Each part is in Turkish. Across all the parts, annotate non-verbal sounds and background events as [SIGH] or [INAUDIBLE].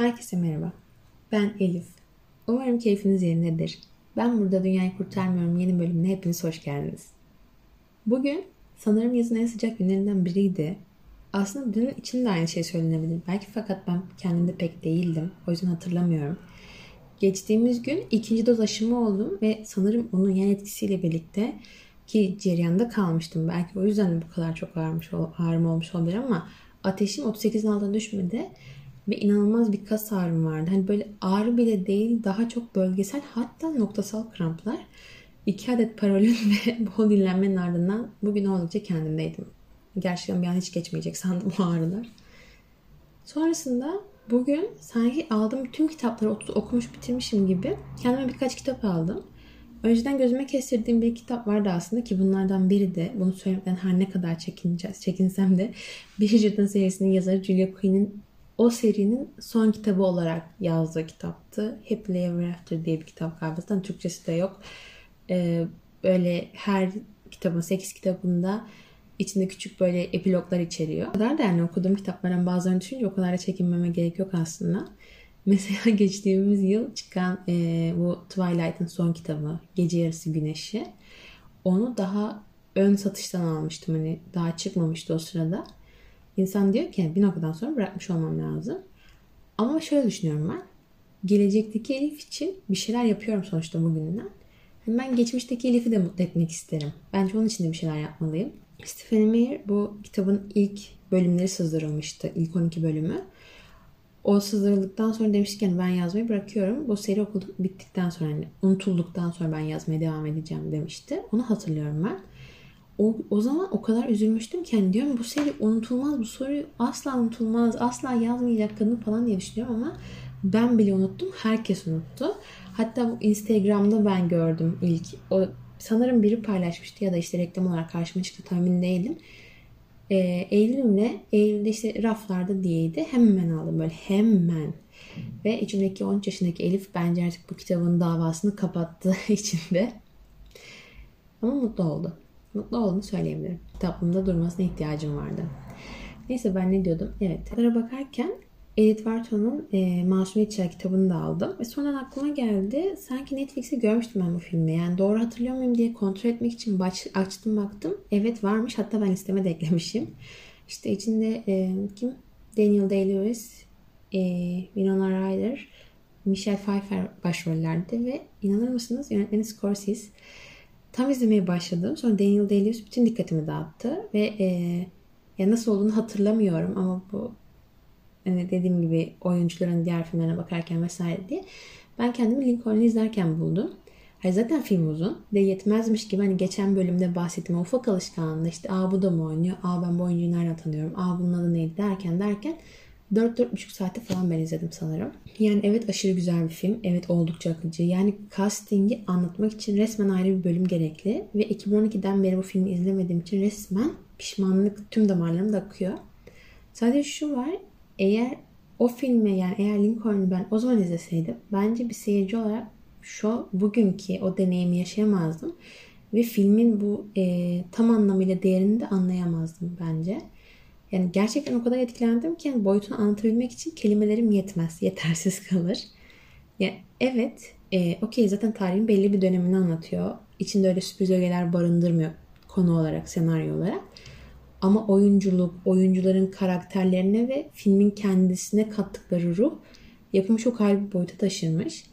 Herkese merhaba. Ben Elif. Umarım keyfiniz yerindedir. Ben burada Dünyayı Kurtarmıyorum yeni bölümüne hepiniz hoş geldiniz. Bugün sanırım yazın en sıcak günlerinden biriydi. Aslında dün için de aynı şey söylenebilir. Belki fakat ben kendimde pek değildim. O yüzden hatırlamıyorum. Geçtiğimiz gün ikinci doz aşımı oldum ve sanırım onun yan etkisiyle birlikte ki ceryanda kalmıştım. Belki o yüzden bu kadar çok ağrımış, ağrım olmuş olabilir ama ateşim 38'in altına düşmedi ve inanılmaz bir kas ağrım vardı. Hani böyle ağrı bile değil daha çok bölgesel hatta noktasal kramplar. İki adet parolün [LAUGHS] ve bol dinlenmenin ardından bugün oldukça kendimdeydim. Gerçekten bir an hiç geçmeyecek sandım [LAUGHS] bu ağrılar. Sonrasında bugün sanki aldığım tüm kitapları okumuş bitirmişim gibi kendime birkaç kitap aldım. Önceden gözüme kestirdiğim bir kitap vardı aslında ki bunlardan biri de bunu söylemekten her ne kadar çekineceğiz, çekinsem de [LAUGHS] Bridgerton serisinin yazarı Julia Quinn'in o serinin son kitabı olarak yazdığı kitaptı. Happily Ever After diye bir kitap galiba. Zaten Türkçesi de yok. Ee, böyle her kitabın, 8 kitabında içinde küçük böyle epiloglar içeriyor. O kadar da yani okuduğum kitapların bazılarını düşününce o kadar da çekinmeme gerek yok aslında. [LAUGHS] Mesela geçtiğimiz yıl çıkan e, bu Twilight'ın son kitabı Gece Yarısı Güneşi. Onu daha ön satıştan almıştım. Hani daha çıkmamıştı o sırada. İnsan diyor ki bir noktadan sonra bırakmış olmam lazım. Ama şöyle düşünüyorum ben. Gelecekteki Elif için bir şeyler yapıyorum sonuçta bugünden. Yani ben geçmişteki Elif'i de mutlu etmek isterim. Bence onun için de bir şeyler yapmalıyım. Stephen Meyer bu kitabın ilk bölümleri sızdırılmıştı. İlk 12 bölümü. O sızdırıldıktan sonra demişken ben yazmayı bırakıyorum. Bu seri okul bittikten sonra hani unutulduktan sonra ben yazmaya devam edeceğim demişti. Onu hatırlıyorum ben o, o zaman o kadar üzülmüştüm ki hani diyorum bu seri unutulmaz bu soru asla unutulmaz asla yazmayacak kadın falan diye düşünüyorum ama ben bile unuttum herkes unuttu. Hatta bu Instagram'da ben gördüm ilk o sanırım biri paylaşmıştı ya da işte reklam olarak karşıma çıktı tahmin değilim. Ee, Eylül'le Eylül'de işte raflarda diyeydi. Hemen aldım böyle hemen. Ve içimdeki 13 yaşındaki Elif bence artık bu kitabın davasını kapattığı [LAUGHS] içinde. Ama mutlu oldu mutlu olduğunu söyleyebilirim. Kitaplığımda durmasına ihtiyacım vardı. Neyse ben ne diyordum? Evet. Kitaplara bakarken Edith Wharton'un e, Masumiyet Çağ kitabını da aldım. Ve sonradan aklıma geldi. Sanki Netflix'te görmüştüm ben bu filmi. Yani doğru hatırlıyor muyum diye kontrol etmek için baş, açtım baktım. Evet varmış. Hatta ben listeme de eklemişim. İşte içinde e, kim? Daniel Day-Lewis, e, Winona Ryder, Michelle Pfeiffer başrollerde ve inanır mısınız yönetmeni Scorsese. Tam izlemeye başladım. Sonra Daniel Day-Lewis bütün dikkatimi dağıttı ve e, ya nasıl olduğunu hatırlamıyorum ama bu hani dediğim gibi oyuncuların diğer filmlerine bakarken vesaire diye ben kendimi Lincoln'u izlerken buldum. Hayır zaten film uzun de yetmezmiş gibi hani geçen bölümde bahsettiğim ufak alışkanlığı işte aa bu da mı oynuyor, aa ben bu oyuncuyu nereden tanıyorum, aa bunun adı neydi derken derken 4-4,5 saate falan ben izledim sanırım. Yani evet aşırı güzel bir film. Evet oldukça akıcı. Yani castingi anlatmak için resmen ayrı bir bölüm gerekli. Ve 2012'den beri bu filmi izlemediğim için resmen pişmanlık tüm damarlarımda akıyor. Sadece şu var. Eğer o filmi yani eğer Lincoln'u ben o zaman izleseydim bence bir seyirci olarak şu bugünkü o deneyimi yaşayamazdım. Ve filmin bu e, tam anlamıyla değerini de anlayamazdım bence. Yani gerçekten o kadar etkilendim ki yani boyutunu anlatabilmek için kelimelerim yetmez. Yetersiz kalır. Ya evet, e, okey zaten tarihin belli bir dönemini anlatıyor. İçinde öyle sürpriz ögeler barındırmıyor konu olarak, senaryo olarak. Ama oyunculuk, oyuncuların karakterlerine ve filmin kendisine kattıkları ruh yapımı çok ayrı bir boyuta taşınmış.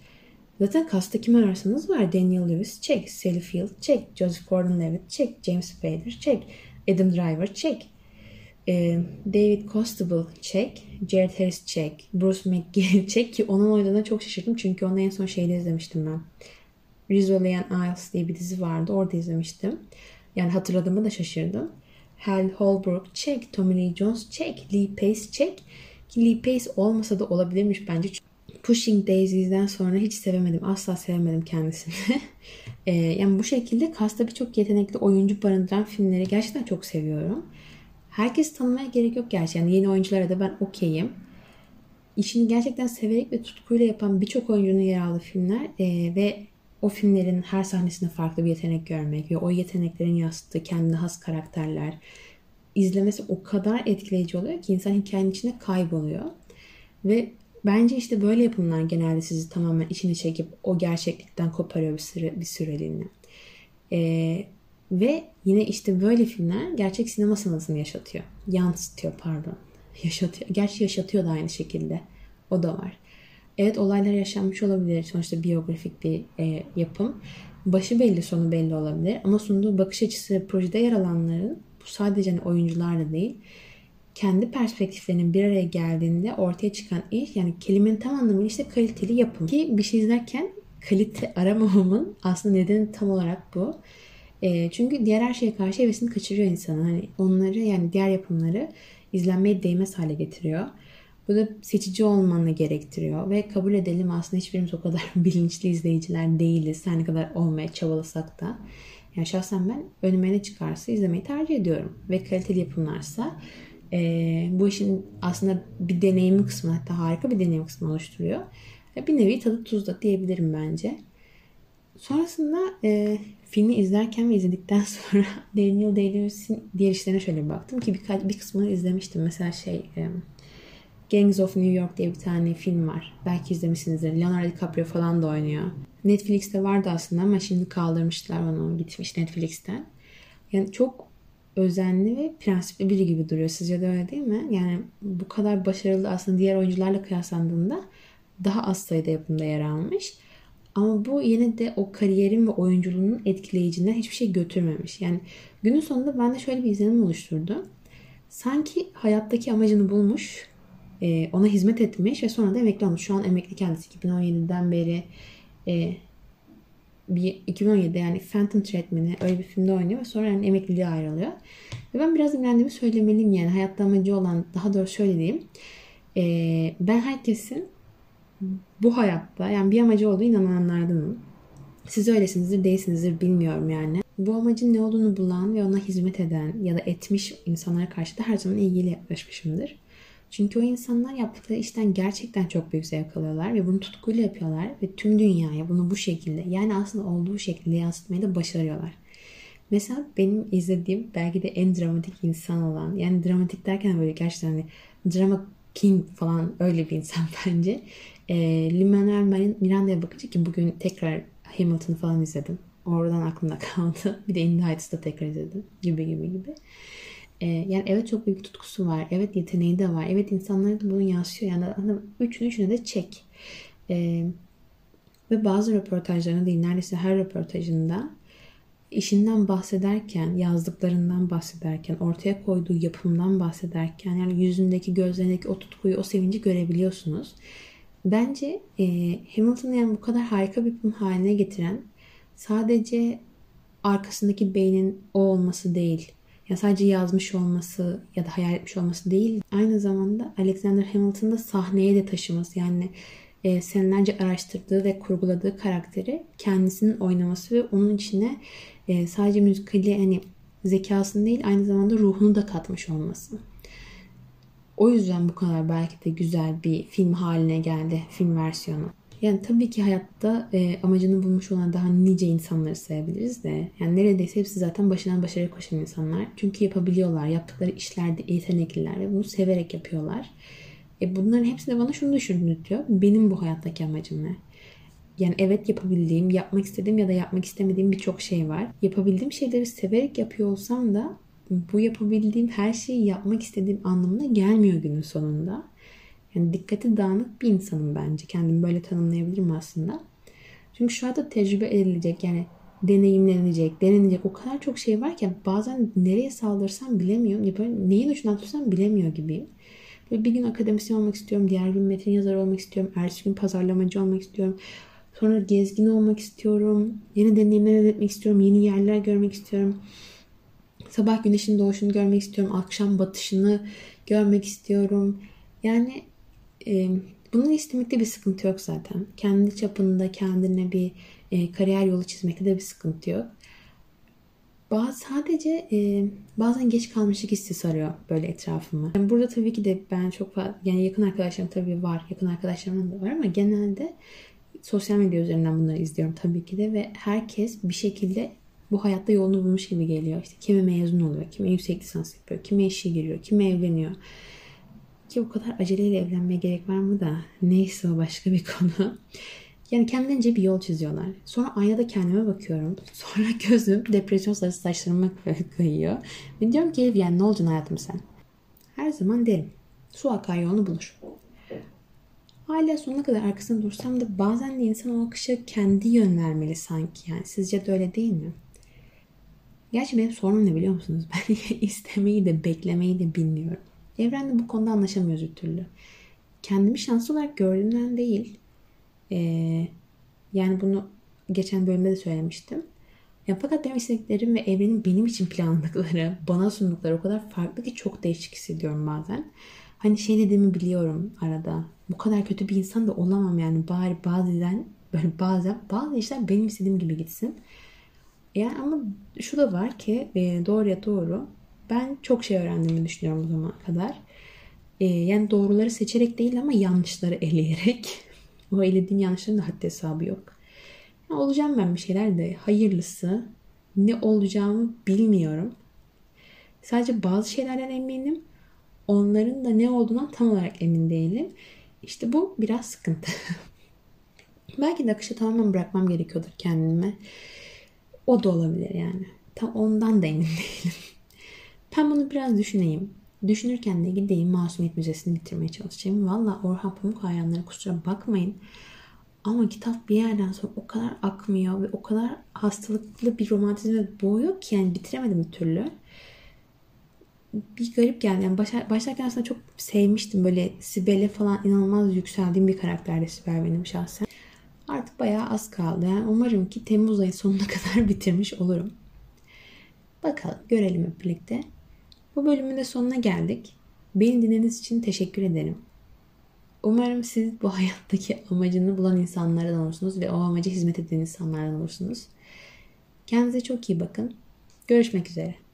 Zaten kasta kim ararsanız var. Daniel Lewis çek, Sally Field çek, Joseph Gordon-Levitt çek, James Spader çek, Adam Driver çek. David Costable çek, Jared Harris çek, Bruce McGill [LAUGHS] çek ki onun oynadığına çok şaşırdım çünkü onu en son şeyde izlemiştim ben. Rizzoli and Isles diye bir dizi vardı orada izlemiştim. Yani hatırladığımı da şaşırdım. Hal Holbrook çek, Tommy Lee Jones çek, Lee Pace çek. Ki Lee Pace olmasa da olabilirmiş bence. Pushing Daisy'den sonra hiç sevemedim. Asla sevemedim kendisini. [LAUGHS] yani bu şekilde kasta birçok yetenekli oyuncu barındıran filmleri gerçekten çok seviyorum. Herkes tanımaya gerek yok gerçi. Yani yeni oyunculara da ben okeyim. İşini gerçekten severek ve tutkuyla yapan birçok oyuncunun yer aldığı filmler e, ve o filmlerin her sahnesinde farklı bir yetenek görmek ve o yeteneklerin yansıttığı kendine has karakterler izlemesi o kadar etkileyici oluyor ki insan hikayenin içinde kayboluyor. Ve Bence işte böyle yapımlar genelde sizi tamamen içine çekip o gerçeklikten koparıyor bir, süre, bir süreliğine. Ee, ve yine işte böyle filmler gerçek sinema sanatını yaşatıyor. Yansıtıyor pardon. Yaşatıyor. Gerçi yaşatıyor da aynı şekilde. O da var. Evet olaylar yaşanmış olabilir. Sonuçta biyografik bir e, yapım. Başı belli sonu belli olabilir. Ama sunduğu bakış açısı projede yer alanların bu sadece hani oyuncular da değil kendi perspektiflerinin bir araya geldiğinde ortaya çıkan iş yani kelimenin tam anlamıyla işte kaliteli yapım. Ki bir şey izlerken kalite aramamamın aslında nedeni tam olarak bu. E, çünkü diğer her şeye karşı hevesini kaçırıyor insanın. Hani onları yani diğer yapımları izlenmeye değmez hale getiriyor. Bu da seçici olmanı gerektiriyor ve kabul edelim aslında hiçbirimiz o kadar [LAUGHS] bilinçli izleyiciler değiliz. Her ne kadar olmaya çabalasak da. Yani şahsen ben önüme ne çıkarsa izlemeyi tercih ediyorum. Ve kaliteli yapımlarsa e, bu işin aslında bir deneyim kısmı hatta harika bir deneyim kısmı oluşturuyor. Bir nevi tadı tuzda diyebilirim bence. Sonrasında e, filmi izlerken ve izledikten [LAUGHS] sonra Daniel Day-Lewis'in diğer işlerine şöyle bir baktım ki birkaç bir kısmını izlemiştim. Mesela şey e, Gangs of New York diye bir tane film var. Belki izlemişsinizdir. Leonardo DiCaprio falan da oynuyor. Netflix'te vardı aslında ama şimdi kaldırmışlar onu. Gitmiş Netflix'ten. Yani çok özenli ve prensipli biri gibi duruyor. Sizce de öyle değil mi? Yani bu kadar başarılı aslında diğer oyuncularla kıyaslandığında daha az sayıda yapımda yer almış. Ama bu yine de o kariyerin ve oyunculuğunun etkileyicinden hiçbir şey götürmemiş. Yani günün sonunda bende şöyle bir izlenim oluşturdu. Sanki hayattaki amacını bulmuş, e, ona hizmet etmiş ve sonra da emekli olmuş. Şu an emekli kendisi 2017'den beri e, bir 2017'de yani Phantom Thread öyle bir filmde oynuyor ve sonra yani emekliliğe ayrılıyor. Ve ben biraz imrendiğimi söylemeliyim yani hayatta amacı olan daha doğrusu şöyle diyeyim. E, ben herkesin bu hayatta yani bir amacı olduğu inananlardanım. Siz öylesinizdir değilsinizdir bilmiyorum yani. Bu amacın ne olduğunu bulan ve ona hizmet eden ya da etmiş insanlara karşı da her zaman ilgili yaklaşmışımdır. Çünkü o insanlar yaptıkları işten gerçekten çok büyük zevk alıyorlar ve bunu tutkuyla yapıyorlar ve tüm dünyaya bunu bu şekilde yani aslında olduğu şekilde yansıtmayı da başarıyorlar. Mesela benim izlediğim belki de en dramatik insan olan yani dramatik derken böyle gerçekten hani drama king falan öyle bir insan [LAUGHS] bence. E, Lin-Manuel Miranda'ya bakınca ki bugün tekrar Hamilton'ı falan izledim. Oradan aklımda [LAUGHS] kaldı. Bir de In the Heights'ı da tekrar izledim. Gibi gibi gibi. E, yani evet çok büyük tutkusu var. Evet yeteneği de var. Evet insanlar bunu yansıyor. Yani hani üçünü üçüne de çek. E, ve bazı röportajlarında değil neredeyse her röportajında işinden bahsederken, yazdıklarından bahsederken, ortaya koyduğu yapımdan bahsederken yani yüzündeki, gözlerindeki o tutkuyu, o sevinci görebiliyorsunuz. Bence e, Hamilton'ı yani bu kadar harika bir film haline getiren sadece arkasındaki beynin o olması değil. Ya sadece yazmış olması ya da hayal etmiş olması değil. Aynı zamanda Alexander Hamilton'da sahneye de taşıması. Yani e, senelerce araştırdığı ve kurguladığı karakteri kendisinin oynaması ve onun içine e, sadece müzikali hani zekasını değil aynı zamanda ruhunu da katmış olması. O yüzden bu kadar belki de güzel bir film haline geldi film versiyonu. Yani tabii ki hayatta e, amacını bulmuş olan daha nice insanları sayabiliriz de. Yani neredeyse hepsi zaten başından başarıya koşan insanlar. Çünkü yapabiliyorlar. Yaptıkları işlerde yetenekliler ve bunu severek yapıyorlar. E bunların hepsi de bana şunu düşündürtüyor. Benim bu hayattaki amacım ne? Yani evet yapabildiğim, yapmak istediğim ya da yapmak istemediğim birçok şey var. Yapabildiğim şeyleri severek yapıyor olsam da bu yapabildiğim her şeyi yapmak istediğim anlamına gelmiyor günün sonunda. Yani dikkati dağınık bir insanım bence. Kendimi böyle tanımlayabilirim aslında. Çünkü şu anda tecrübe edilecek yani deneyimlenecek, denenecek o kadar çok şey var ki bazen nereye saldırsam bilemiyorum. Ya böyle neyin ucundan tutsam bilemiyor gibiyim. Böyle bir gün akademisyen olmak istiyorum. Diğer gün metin yazarı olmak istiyorum. Ertesi gün pazarlamacı olmak istiyorum. Sonra gezgin olmak istiyorum. Yeni deneyimler elde etmek istiyorum. Yeni yerler görmek istiyorum. Sabah güneşin doğuşunu görmek istiyorum. Akşam batışını görmek istiyorum. Yani e, bunu istemekte bir sıkıntı yok zaten. Kendi çapında kendine bir e, kariyer yolu çizmekte de bir sıkıntı yok. Bazı, sadece e, bazen geç kalmışlık hissi sarıyor böyle etrafımı. Yani burada tabii ki de ben çok fazla, yani yakın arkadaşlarım tabii var. Yakın arkadaşlarım da var ama genelde sosyal medya üzerinden bunları izliyorum tabii ki de ve herkes bir şekilde bu hayatta yolunu bulmuş gibi geliyor. İşte kimi mezun oluyor, kimi yüksek lisans yapıyor, kimi işe giriyor, kimi evleniyor. Ki o kadar aceleyle evlenmeye gerek var mı da neyse o başka bir [LAUGHS] konu. Yani kendilerince bir yol çiziyorlar. Sonra aynada kendime bakıyorum. [LAUGHS] Sonra gözüm depresyon sarısı saçlarıma kayıyor. Ve diyorum ki yani ne olacaksın hayatım sen? Her zaman derim. Su akar yolunu bulur. Hala sonuna kadar arkasında dursam da bazen de insan o akışa kendi yön vermeli sanki. Yani sizce de öyle değil mi? Gerçi benim sorunum ne biliyor musunuz? [LAUGHS] Ben istemeyi de beklemeyi de bilmiyorum. Evrende bu konuda anlaşamıyoruz bir türlü. Kendimi şanslı olarak gördüğümden değil. Ee, yani bunu geçen bölümde de söylemiştim. Ya fakat benim istediklerim ve evrenin benim için planladıkları, [LAUGHS] bana sundukları o kadar farklı ki çok değişik hissediyorum bazen. Hani şey dediğimi biliyorum arada. Bu kadar kötü bir insan da olamam yani. Bari bazen böyle bazen bazı işler benim istediğim gibi gitsin. Yani ama şu da var ki e, doğruya doğru ben çok şey öğrendiğimi düşünüyorum bu zamana kadar. E, yani doğruları seçerek değil ama yanlışları [LAUGHS] eleyerek. o elediğim yanlışların da haddi hesabı yok. Yani olacağım ben bir şeyler de hayırlısı ne olacağımı bilmiyorum. Sadece bazı şeylerden eminim. Onların da ne olduğundan tam olarak emin değilim. İşte bu biraz sıkıntı. [LAUGHS] Belki de akışı tamamen bırakmam gerekiyordur kendime. O da olabilir yani. Tam ondan da emin [LAUGHS] değilim. Ben bunu biraz düşüneyim. Düşünürken de gideyim Masumiyet Müzesi'ni bitirmeye çalışacağım. Valla Orhan Pamuk hayranları kusura bakmayın. Ama kitap bir yerden sonra o kadar akmıyor ve o kadar hastalıklı bir romantizme boğuyor ki yani bitiremedim bir türlü. Bir garip geldi. Yani başlar, başlarken aslında çok sevmiştim. Böyle Sibel'e falan inanılmaz yükseldiğim bir karakterdi Sibel benim şahsen. Artık bayağı az kaldı. Yani umarım ki Temmuz ayı sonuna [LAUGHS] kadar bitirmiş olurum. Bakalım görelim hep birlikte. Bu bölümün de sonuna geldik. Beni dinlediğiniz için teşekkür ederim. Umarım siz bu [LAUGHS] hayattaki amacını bulan insanlardan olursunuz ve o amaca hizmet eden insanlardan olursunuz. Kendinize çok iyi bakın. Görüşmek üzere.